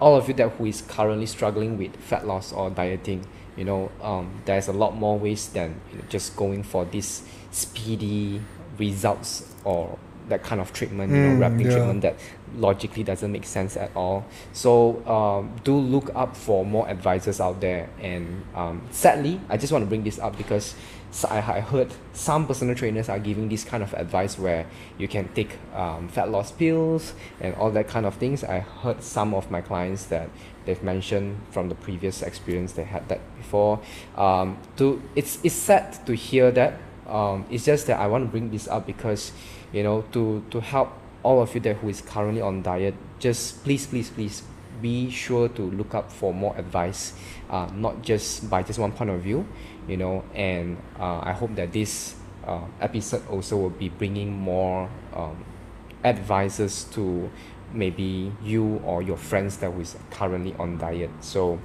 all of you that who is currently struggling with fat loss or dieting, you know, um, there's a lot more ways than you know, just going for this speedy results or that kind of treatment, you know, Mm, wrapping yeah. treatment that logically doesn't make sense at all. So um, do look up for more advisors out there. And um, sadly, I just want to bring this up because s- I, I heard some personal trainers are giving this kind of advice where you can take um, fat loss pills and all that kind of things. I heard some of my clients that they've mentioned from the previous experience they had that before. Um, to it's it's sad to hear that. Um, it's just that I want to bring this up because you know to to help all of you that who is currently on diet just please please please be sure to look up for more advice uh, not just by just one point of view you know and uh, i hope that this uh, episode also will be bringing more um, advices to maybe you or your friends that is currently on diet so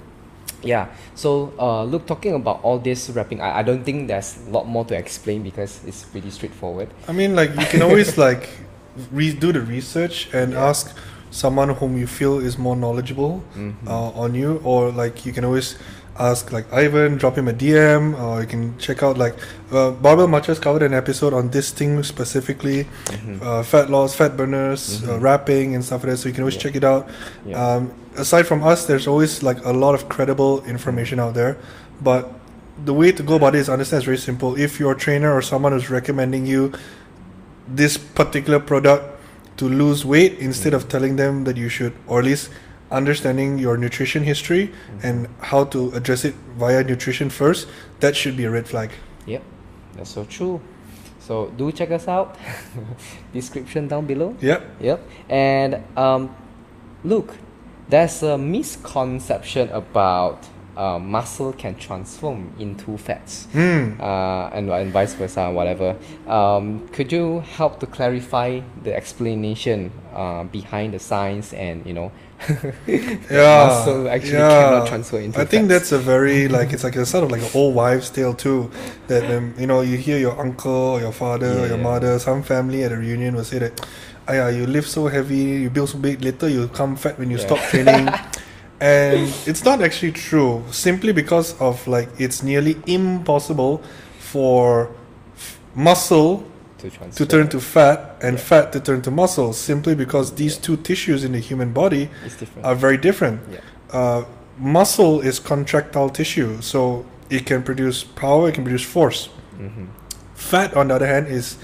yeah so uh, look talking about all this wrapping I, I don't think there's a lot more to explain because it's pretty straightforward I mean, like you can always *laughs* like redo the research and Yeah. ask someone whom you feel is more knowledgeable Mhm. uh, on you, or like you can always ask like Ivan, drop him a DM, or you can check out like uh, Barbell Machas covered an episode on this thing specifically, Mhm. uh, fat loss, fat burners, uh, Mhm. wrapping, and stuff like that. So you can always Yeah. check it out. yeah Um, aside from us, there's always like a lot of credible information out there, but the way to go about it is understand it's very simple. If your trainer or someone is recommending you this particular product to lose weight, instead of telling them that you should, or at least understanding your nutrition history and how to address it via nutrition first, that should be a red flag. Yep, that's so true. So do check us out. *laughs* Description down below. Yep. Yep. And um, look, there's a misconception about uh, muscle can transform into fats, Hmm. uh, and, and vice versa, whatever. Um, could you help to clarify the explanation uh, behind the science and you know, *laughs* Yeah. muscle actually yeah. cannot transfer into I think that's a very like it's like a sort of like an old wives' tale too. That um, you know you hear your uncle or your father or your mother, some family at a reunion will say that, "Aya, you live so heavy, you build so big, later you come fat when you Yeah. stop training." *laughs* and it's not actually true. Simply because of like it's nearly impossible for f- muscle To to turn to fat and Yeah. fat to turn to muscle simply because these Yeah. two tissues in the human body are very different. Yeah. Uh, muscle is contractile tissue, so it can produce power, it can produce force. mm-hmm. Fat, on the other hand, is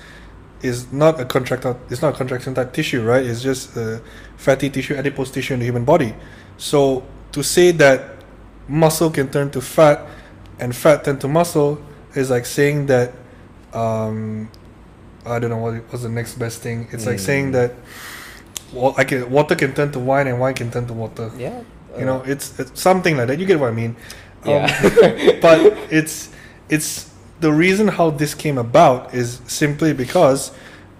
is not a contractile. It's not a contraction type tissue, right? It's just a fatty tissue, adipose tissue in the human body. So to say that muscle can turn to fat and fat turn to muscle is like saying that um, I don't know what what's the next best thing. It's like saying Mm. that well, I can, water can turn to wine and wine can turn to water. Yeah. You know, it's, it's something like that. You get what I mean? *laughs* Um, Yeah. *laughs* but it's it's the reason how this came about is simply because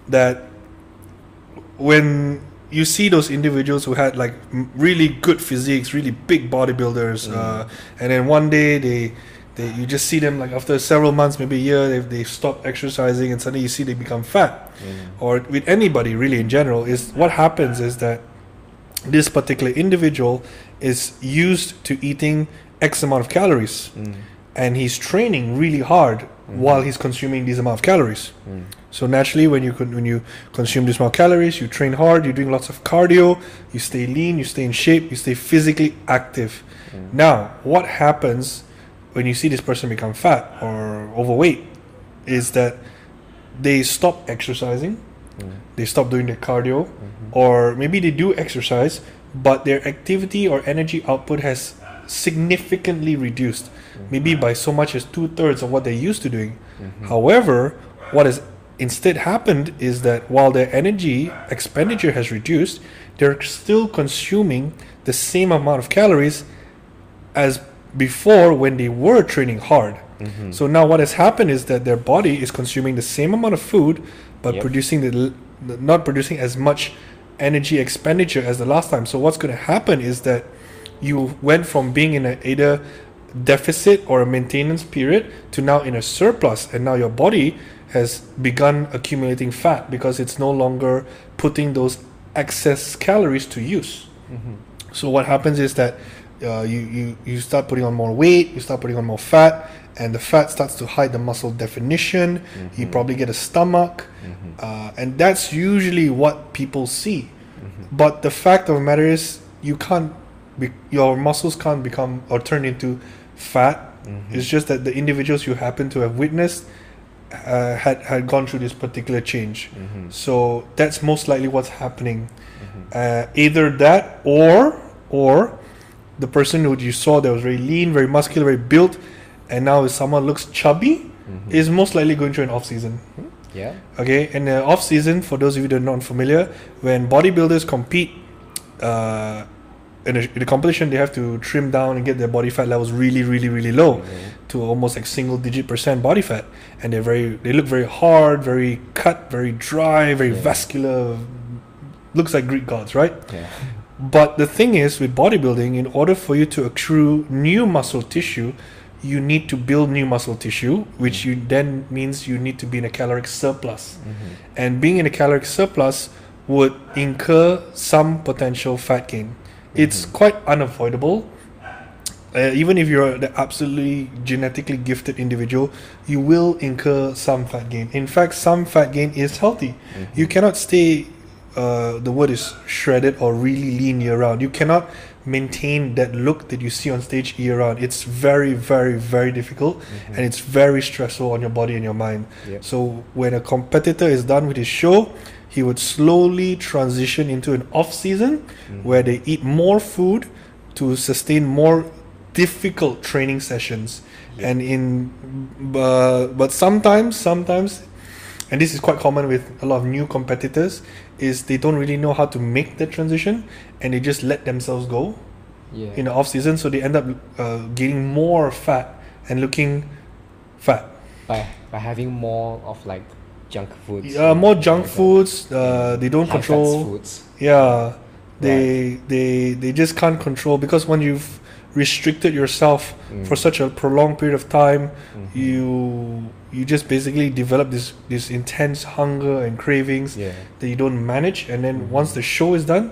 that when you see those individuals who had like really good physiques, really big bodybuilders, Mm. uh, and then one day they, they you just see them like after several months, maybe a year, they they stop exercising, and suddenly you see they become fat Mm. or with anybody really in general is what happens is that this particular individual is used to eating x amount of calories Mm. and he's training really hard while he's consuming this amount of calories Mm. So naturally when you when you consume this amount of calories you train hard you're doing lots of cardio you stay lean you stay in shape you stay physically active Mm. now what happens when you see this person become fat or overweight is that they stop exercising Mm. they stop doing their cardio Mhm. or maybe they do exercise but their activity or energy output has significantly reduced maybe by so much as two-thirds of what they're used to doing Mhm. however what has instead happened is that while their energy expenditure has reduced they're still consuming the same amount of calories as before when they were training hard Mhm. so now what has happened is that their body is consuming the same amount of food, but Yep. producing the, not producing as much energy expenditure as the last time. So what's going to happen is that you went from being in a either deficit or a maintenance period to now in a surplus, and now your body has begun accumulating fat because it's no longer putting those excess calories to use. Mhm. So what happens is that uh, you, you you start putting on more weight, you start putting on more fat, and the fat starts to hide the muscle definition. You Mhm. probably get a stomach, Mhm. uh, and that's usually what people see. Mhm. But the fact of the matter is, you can't. Be, your muscles can't become or turn into fat. Mhm. It's just that the individuals you happen to have witnessed uh, had had gone through this particular change. Mhm. So that's most likely what's happening Mhm. uh, either that or or the person who you saw that was very lean, very muscular, very built, and now if someone looks chubby, Mhm. is most likely going through an off season. Yeah. Okay, and the off season, for those of you that are not familiar, when bodybuilders compete uh, in, a, in a competition, they have to trim down and get their body fat levels really, really, really low Mhm. to almost like single digit percent body fat, and they're very, they look very hard, very cut, very dry, very Yeah. vascular. Looks like Greek gods, right? Yeah. But the thing is, with bodybuilding, in order for you to accrue new muscle tissue, you need to build new muscle tissue, which you then means you need to be in a caloric surplus. Mhm. And being in a caloric surplus would incur some potential fat gain. It's quite unavoidable. Uh, even if you're the absolutely genetically gifted individual, you will incur some fat gain. In fact, some fat gain is healthy. Mhm. You cannot stay, uh, the word is shredded or really lean year round. You cannot maintain that look that you see on stage year round. It's very, very, very difficult Mhm. and it's very stressful on your body and your mind. Yep. So when a competitor is done with his show, he would slowly transition into an off season Mhm. where they eat more food to sustain more difficult training sessions. Yeah. And in uh, but sometimes sometimes and this is quite common with a lot of new competitors is they don't really know how to make the transition and they just let themselves go yeah. in the off season so they end up uh, gaining more fat and looking fat by by having more of like junk foods. Yeah, and more junk like foods. Uh, they don't control. foods. Yeah, they they they just can't control because when you've restricted yourself Mm. for such a prolonged period of time, Mhm. you you just basically develop this this intense hunger and cravings Yeah. that you don't manage, and then Mhm. once the show is done,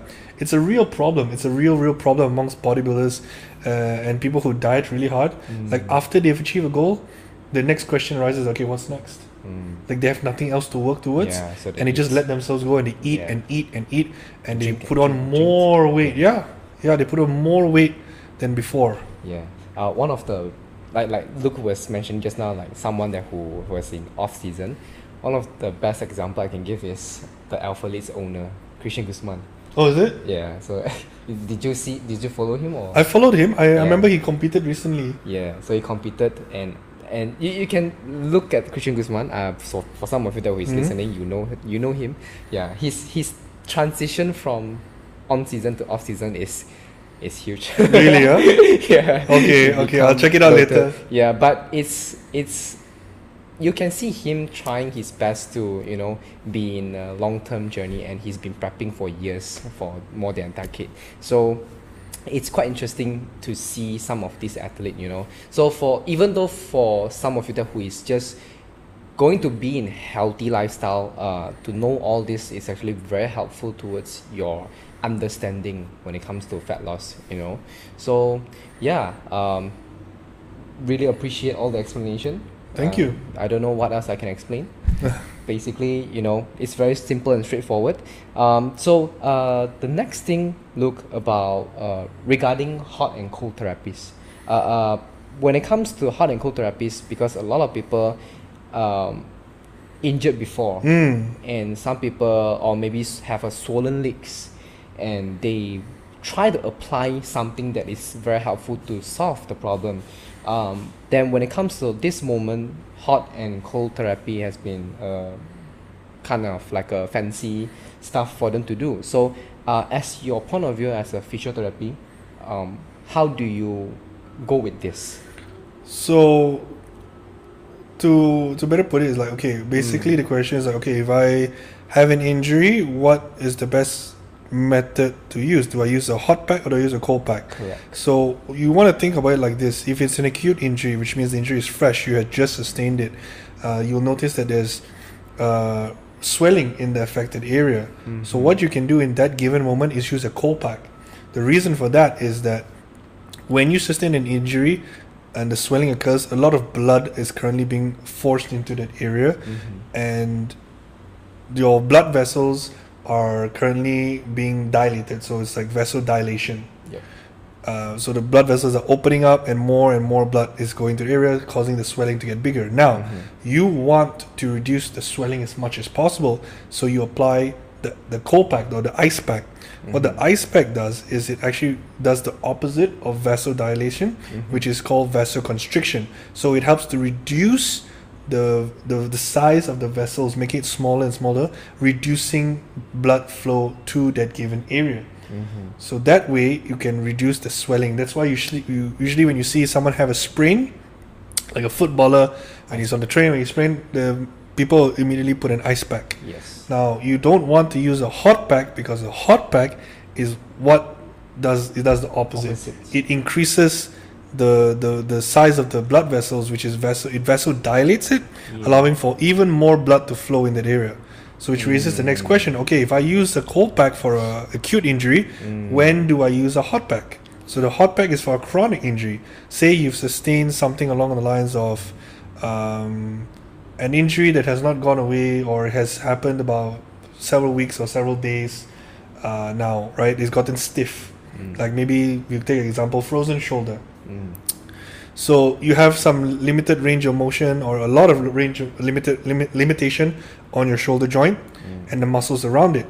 it's a real problem. It's a real real problem amongst bodybuilders uh, and people who diet really hard. Like Mm. after they've achieved a goal, the next question arises. Okay, what's next? Mm. Like they have nothing else to work towards, Yeah, so and they just let themselves go and they eat Yeah. and eat and eat, and they Drink and put on drink, drink. more weight. Yeah, yeah, they put on more weight than before. Yeah. Uh, one of the like like Luke was mentioned just now, like someone that who was in off season. One of the best example I can give is the Alphalete owner, Christian Guzman. Oh, is it? Yeah. So *laughs* did you see? Did you follow him or? I followed him. I, I Yeah. remember he competed recently. Yeah, so he competed and and you, you can look at Christian Guzman. Uh, so for some of you that who is Mhm. listening, you know you know him. Yeah, his his transition from on season to off season is is huge. Really, huh? *laughs* yeah. Okay, okay, I'll check it out later. Yeah, but it's it's you can see him trying his best to you know be in a long term journey, and he's been prepping for years, for more than a decade. So it's quite interesting to see some of these athletes, you know. So for even though for some of you that who is just going to be in healthy lifestyle, uh, to know all this is actually very helpful towards your understanding when it comes to fat loss, you know. So yeah, um, really appreciate all the explanation. Thank Um, you. I don't know what else I can explain. *laughs* Basically, you know, it's very simple and straightforward. Um, so uh, the next thing, Luke about uh, regarding hot and cold therapies. Uh, uh, when it comes to hot and cold therapies, because a lot of people um, injured before, Mm. and some people or maybe have a swollen legs, and they try to apply something that is very helpful to solve the problem. Um, then when it comes to this moment, hot and cold therapy has been uh, kind of like a fancy stuff for them to do. So, uh, as your point of view as a physiotherapy, um, how do you go with this? So, to to better put it, is like okay. Basically, the question is like okay, if I have an injury, what is the best method to use? Do I use a hot pack or do I use a cold pack? Correct. So you want to think about it like this: if it's an acute injury, which means the injury is fresh, you had just sustained it, uh, you'll notice that there's uh, swelling in the affected area. So what you can do in that given moment is use a cold pack. The reason for that is that when you sustain an injury and the swelling occurs, a lot of blood is currently being forced into that area, and your blood vessels are currently being dilated. So it's like vasodilation. Yep. Uh, so the blood vessels are opening up, and more and more blood is going to the area, causing the swelling to get bigger. Now, mm-hmm. you want to reduce the swelling as much as possible, so you apply the, the cold pack or the ice pack. What the mm-hmm. ice pack does is it actually does the opposite of vasodilation, mm-hmm. which is called vasoconstriction. So it helps to reduce the, the the size of the vessels, making it smaller and smaller, reducing blood flow to that given area. Mm-hmm. So that way you can reduce the swelling. That's why usually you usually when you see someone have a sprain, like a footballer, and he's on the train when he sprain, the people immediately put an ice pack. Yes. Now you don't want to use a hot pack because a hot pack is what does it does the opposite. Opposite. It increases the, the the size of the blood vessels, which is vessel it vasodilates it, allowing for even more blood to flow in that area. So which raises the next question: Okay, if I use a cold pack for a acute injury, when do I use a hot pack? So the hot pack is for a chronic injury. Say you've sustained something along the lines of um, an injury that has not gone away or has happened about several weeks or several days uh, now, right? It's gotten stiff. Like maybe you take an example, frozen shoulder. Mm. So you have some limited range of motion or a lot of range of limited limit, limitation on your shoulder joint mm. and the muscles around it.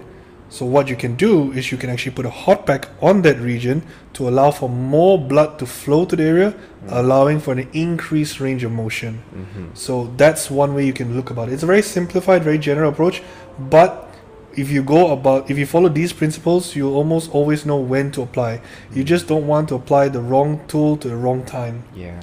So what you can do is you can actually put a hot pack on that region to allow for more blood to flow to the area, mm. allowing for an increased range of motion. Mm-hmm. So that's one way you can look about it. It's a very simplified, very general approach, but if you go about if you follow these principles, you almost always know when to apply. You just don't want to apply the wrong tool to the wrong time Yeah.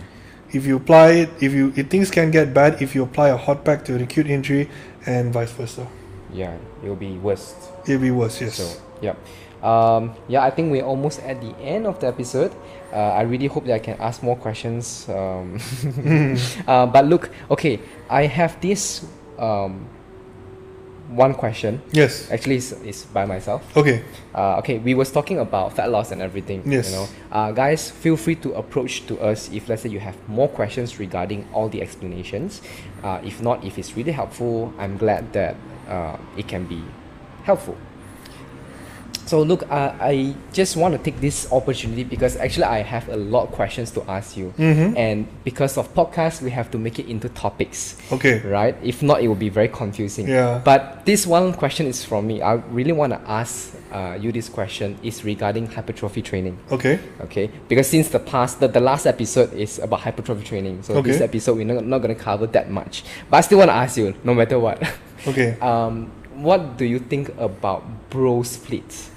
if you apply it if you if things can get bad if you apply a hot pack to an acute injury and vice versa Yeah. It'll be worse. it'll be worse yes So, yeah. Um, yeah, I think we're almost at the end of the episode. Uh, I really hope that I can ask more questions. Um, *laughs* *laughs* uh, but look, okay, I have this um, one question. Yes. Actually, it's, it's by myself. Okay. Uh, okay, we was talking about fat loss and everything. Yes. You know, uh, guys, feel free to approach to us if let's say you have more questions regarding all the explanations. Uh, if not, if it's really helpful, I'm glad that uh, it can be helpful. So look, uh, I just want to take this opportunity because actually I have a lot of questions to ask you, Mhm. and because of podcast, we have to make it into topics Okay. right? If not, it will be very confusing. Yeah. But this one question is from me. I really want to ask uh, you this question is regarding hypertrophy training. Okay. Okay, because since the past, the, the last episode is about hypertrophy training. So this episode we're not, not going to cover that much. But I still want to ask you, no matter what. Okay. *laughs* um, what do you think about bro splits?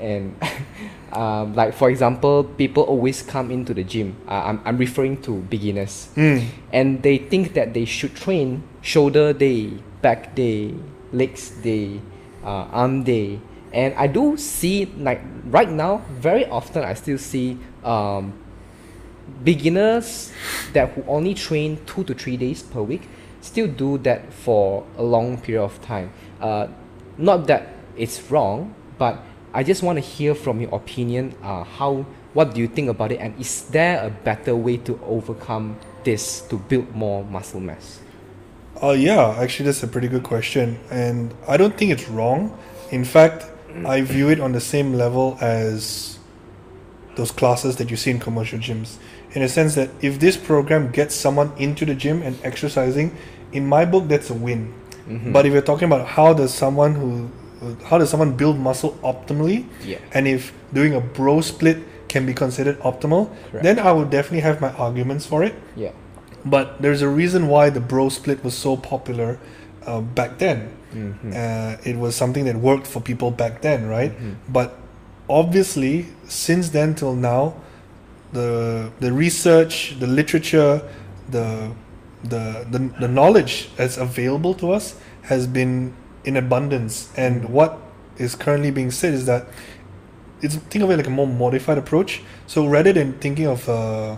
And *laughs* um, like for example, people always come into the gym. Uh, I'm, I'm referring to beginners Mm. and they think that they should train shoulder day, back day, legs day, uh, arm day. And I do see like right now, very often I still see um, beginners that who only train two to three days per week still do that for a long period of time. Uh, not that it's wrong, but I just want to hear from your opinion. Uh, how what do you think about it, and is there a better way to overcome this to build more muscle mass? Uh, yeah, actually, that's a pretty good question, and I don't think it's wrong. In fact, I view it on the same level as those classes that you see in commercial gyms. In a sense that if this program gets someone into the gym and exercising, in my book, that's a win. Mm-hmm. But if you're talking about how does someone who, how does someone build muscle optimally, Yeah. and if doing a bro split can be considered optimal, Correct. then I would definitely have my arguments for it. Yeah. But there's a reason why the bro split was so popular uh, back then. Mm-hmm. Uh, it was something that worked for people back then, right? Mhm. But obviously, since then till now, the the research, the literature, the the the, the knowledge that's available to us has been in abundance. And what is currently being said is that it's think of it like a more modified approach. So rather than thinking of uh,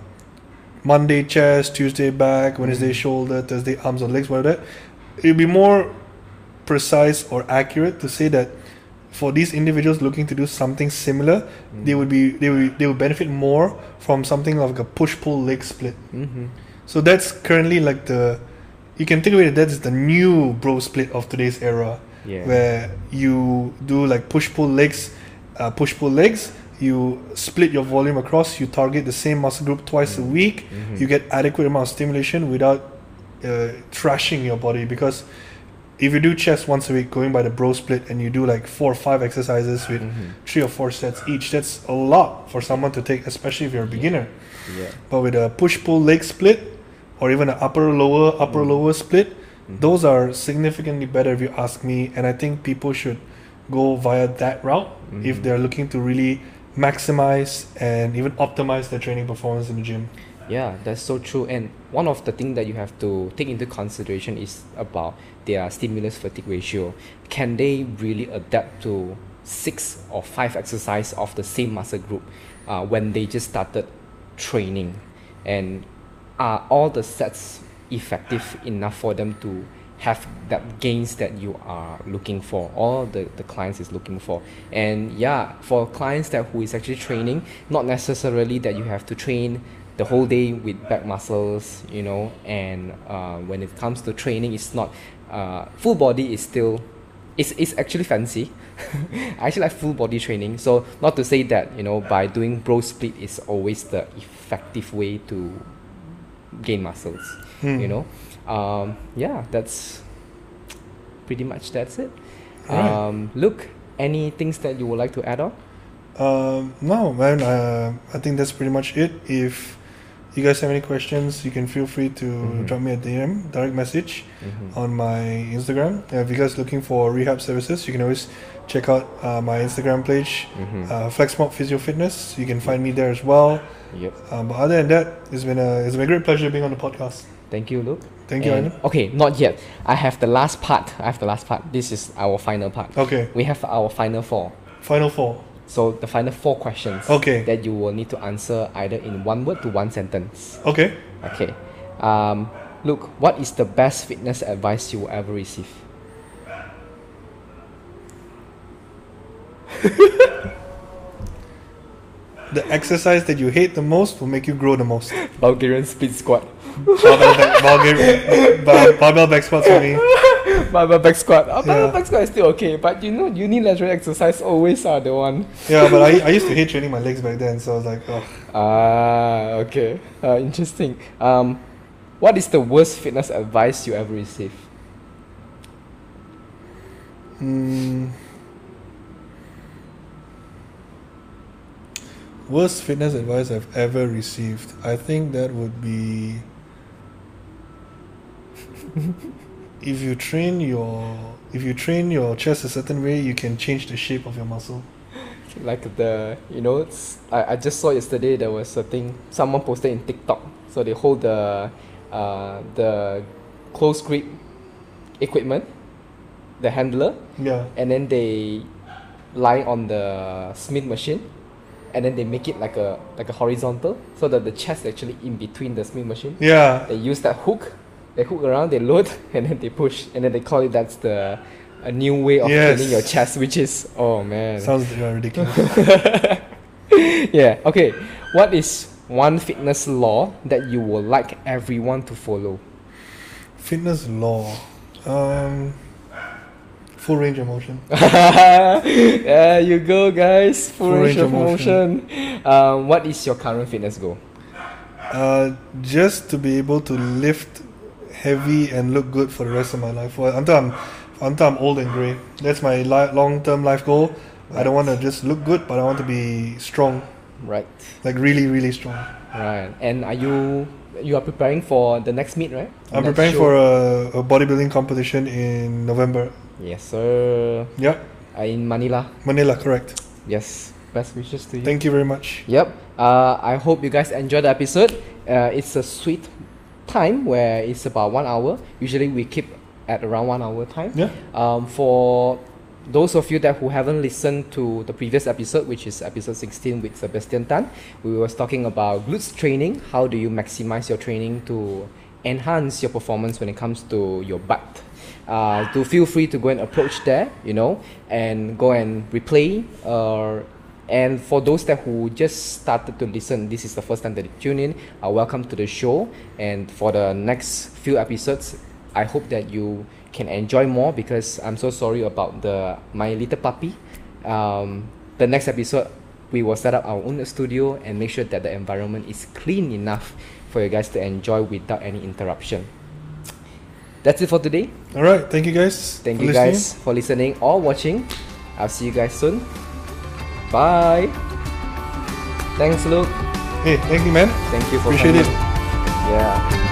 Monday chest, Tuesday back, Wednesday shoulder, Thursday arms or legs, whatever it'd be more precise or accurate to say that for these individuals looking to do something similar, they would be they would they would benefit more from something like a push pull leg split. Mm-hmm. So that's currently like the you can think of it that's the new bro split of today's era Yeah. where you do like push pull legs, uh, push pull legs. You split your volume across. You target the same muscle group twice a week. Mhm. You get adequate amount of stimulation without uh, trashing your body. Because if you do chest once a week, going by the bro split, and you do like four or five exercises with Mhm. three or four sets each, that's a lot for someone to take, especially if you're a beginner. Yeah. But with a push pull leg split, or even an upper lower upper Mm. lower split, Mhm. those are significantly better if you ask me. And I think people should go via that route if Mhm. they're looking to really maximize and even optimize their training performance in the gym. Yeah, that's so true. And one of the things that you have to take into consideration is about their stimulus fatigue ratio. Can they really adapt to six or five exercise of the same muscle group uh, when they just started training? And are all the sets effective enough for them to have that gains that you are looking for all the, the clients is looking for. And yeah for clients that who is actually training not necessarily that you have to train the whole day with back muscles you know and uh, when it comes to training it's not uh, full body is still it's, it's actually fancy. *laughs* I actually like full body training. So not to say that you know by doing bro split is always the effective way to gain muscles Hmm. you know um, yeah that's pretty much that's it um, Luke any things that you would like to add on Um, no, man. Uh, I think that's pretty much it. If you guys have any questions, you can feel free to Mhm. drop me a DM, direct message Mhm. on my Instagram. Uh, if you guys looking for rehab services, you can always check out uh, my Instagram page, Mhm. uh, FlexMob Physio Fitness. You can find me there as well. yep Um, but other than that, it's been a it's been a great pleasure being on the podcast. thank you luke Thank you, And- okay not yet i have the last part i have the last part this is our final part Okay, we have our final four final four. so the final four questions Okay. that you will need to answer either in one word to one sentence Okay. okay um, Luke what is the best fitness advice you will ever receive *laughs* the exercise that you hate the most will make you grow the most. Bulgarian split squat. Barbell back, Bulgar- bar- barbell back squats for me. *laughs* Barbell back squat. Uh, barbell Yeah. back squat is still okay, but you know, unilateral exercise always are the one. Yeah, but I, I used to hate training my legs back then, so I was like, oh, *laughs* Ah, okay. Uh, interesting. Um, what is the worst fitness advice you ever received? mm, worst fitness advice I've ever received. I think that would be *laughs* if you train your if you train your chest a certain way, you can change the shape of your muscle. Like the, you know, it's, I, I just saw yesterday there was a thing someone posted in TikTok. So they hold the, uh, the close grip equipment, the handler, Yeah. and then they lie on the Smith machine, and then they make it like a like a horizontal, so that the chest is actually in between the Smith machine. Yeah. They use that hook, they hook around, they load, *laughs* and then they push, and then they call it that's the a new way of Yes. training your chest, which is oh man. Sounds ridiculous. *laughs* yeah. Okay. What is one fitness law that you would like everyone to follow? Fitness law. Um, full range of motion. *laughs* there you go, guys. Full, Full range range of of motion. Um, what is your current fitness goal? Uh, just to be able to lift heavy and look good for the rest of my life. Well, until I'm until I'm old and grey. That's my li- long-term life goal. I don't want to just look good, but I want to be strong, Right. like really, really strong. Right. And are you you are preparing for the next meet, right? I'm preparing show? for a, a bodybuilding competition in November. Yes, sir. Yep, Uh, in Manila. Manila, correct. Yes. Best wishes to you. Thank you very much. Yep. Uh, I hope you guys enjoyed the episode. Uh, it's a sweet time where it's about one hour. Usually we keep at around one hour time. Yeah. Um, for those of you that who haven't listened to the previous episode, which is episode 16 with Sebastian Tan, we was talking about glutes training. How do you maximize your training to enhance your performance when it comes to your butt? Uh, to feel free to go and approach there, you know, and go and replay. Uh, and for those that who just started to listen, this is the first time that you tune in. Uh, welcome to the show. And for the next few episodes, I hope that you can enjoy more because I'm so sorry about the my little puppy. Um, the next episode, we will set up our own studio and make sure that the environment is clean enough for you guys to enjoy without any interruption. That's it for today. All right. Thank you guys. Thank you listening. guys for listening or watching. I'll see you guys soon. Bye. Thanks, Luke. Hey, thank you, man. Thank you for Appreciate coming. it. Yeah.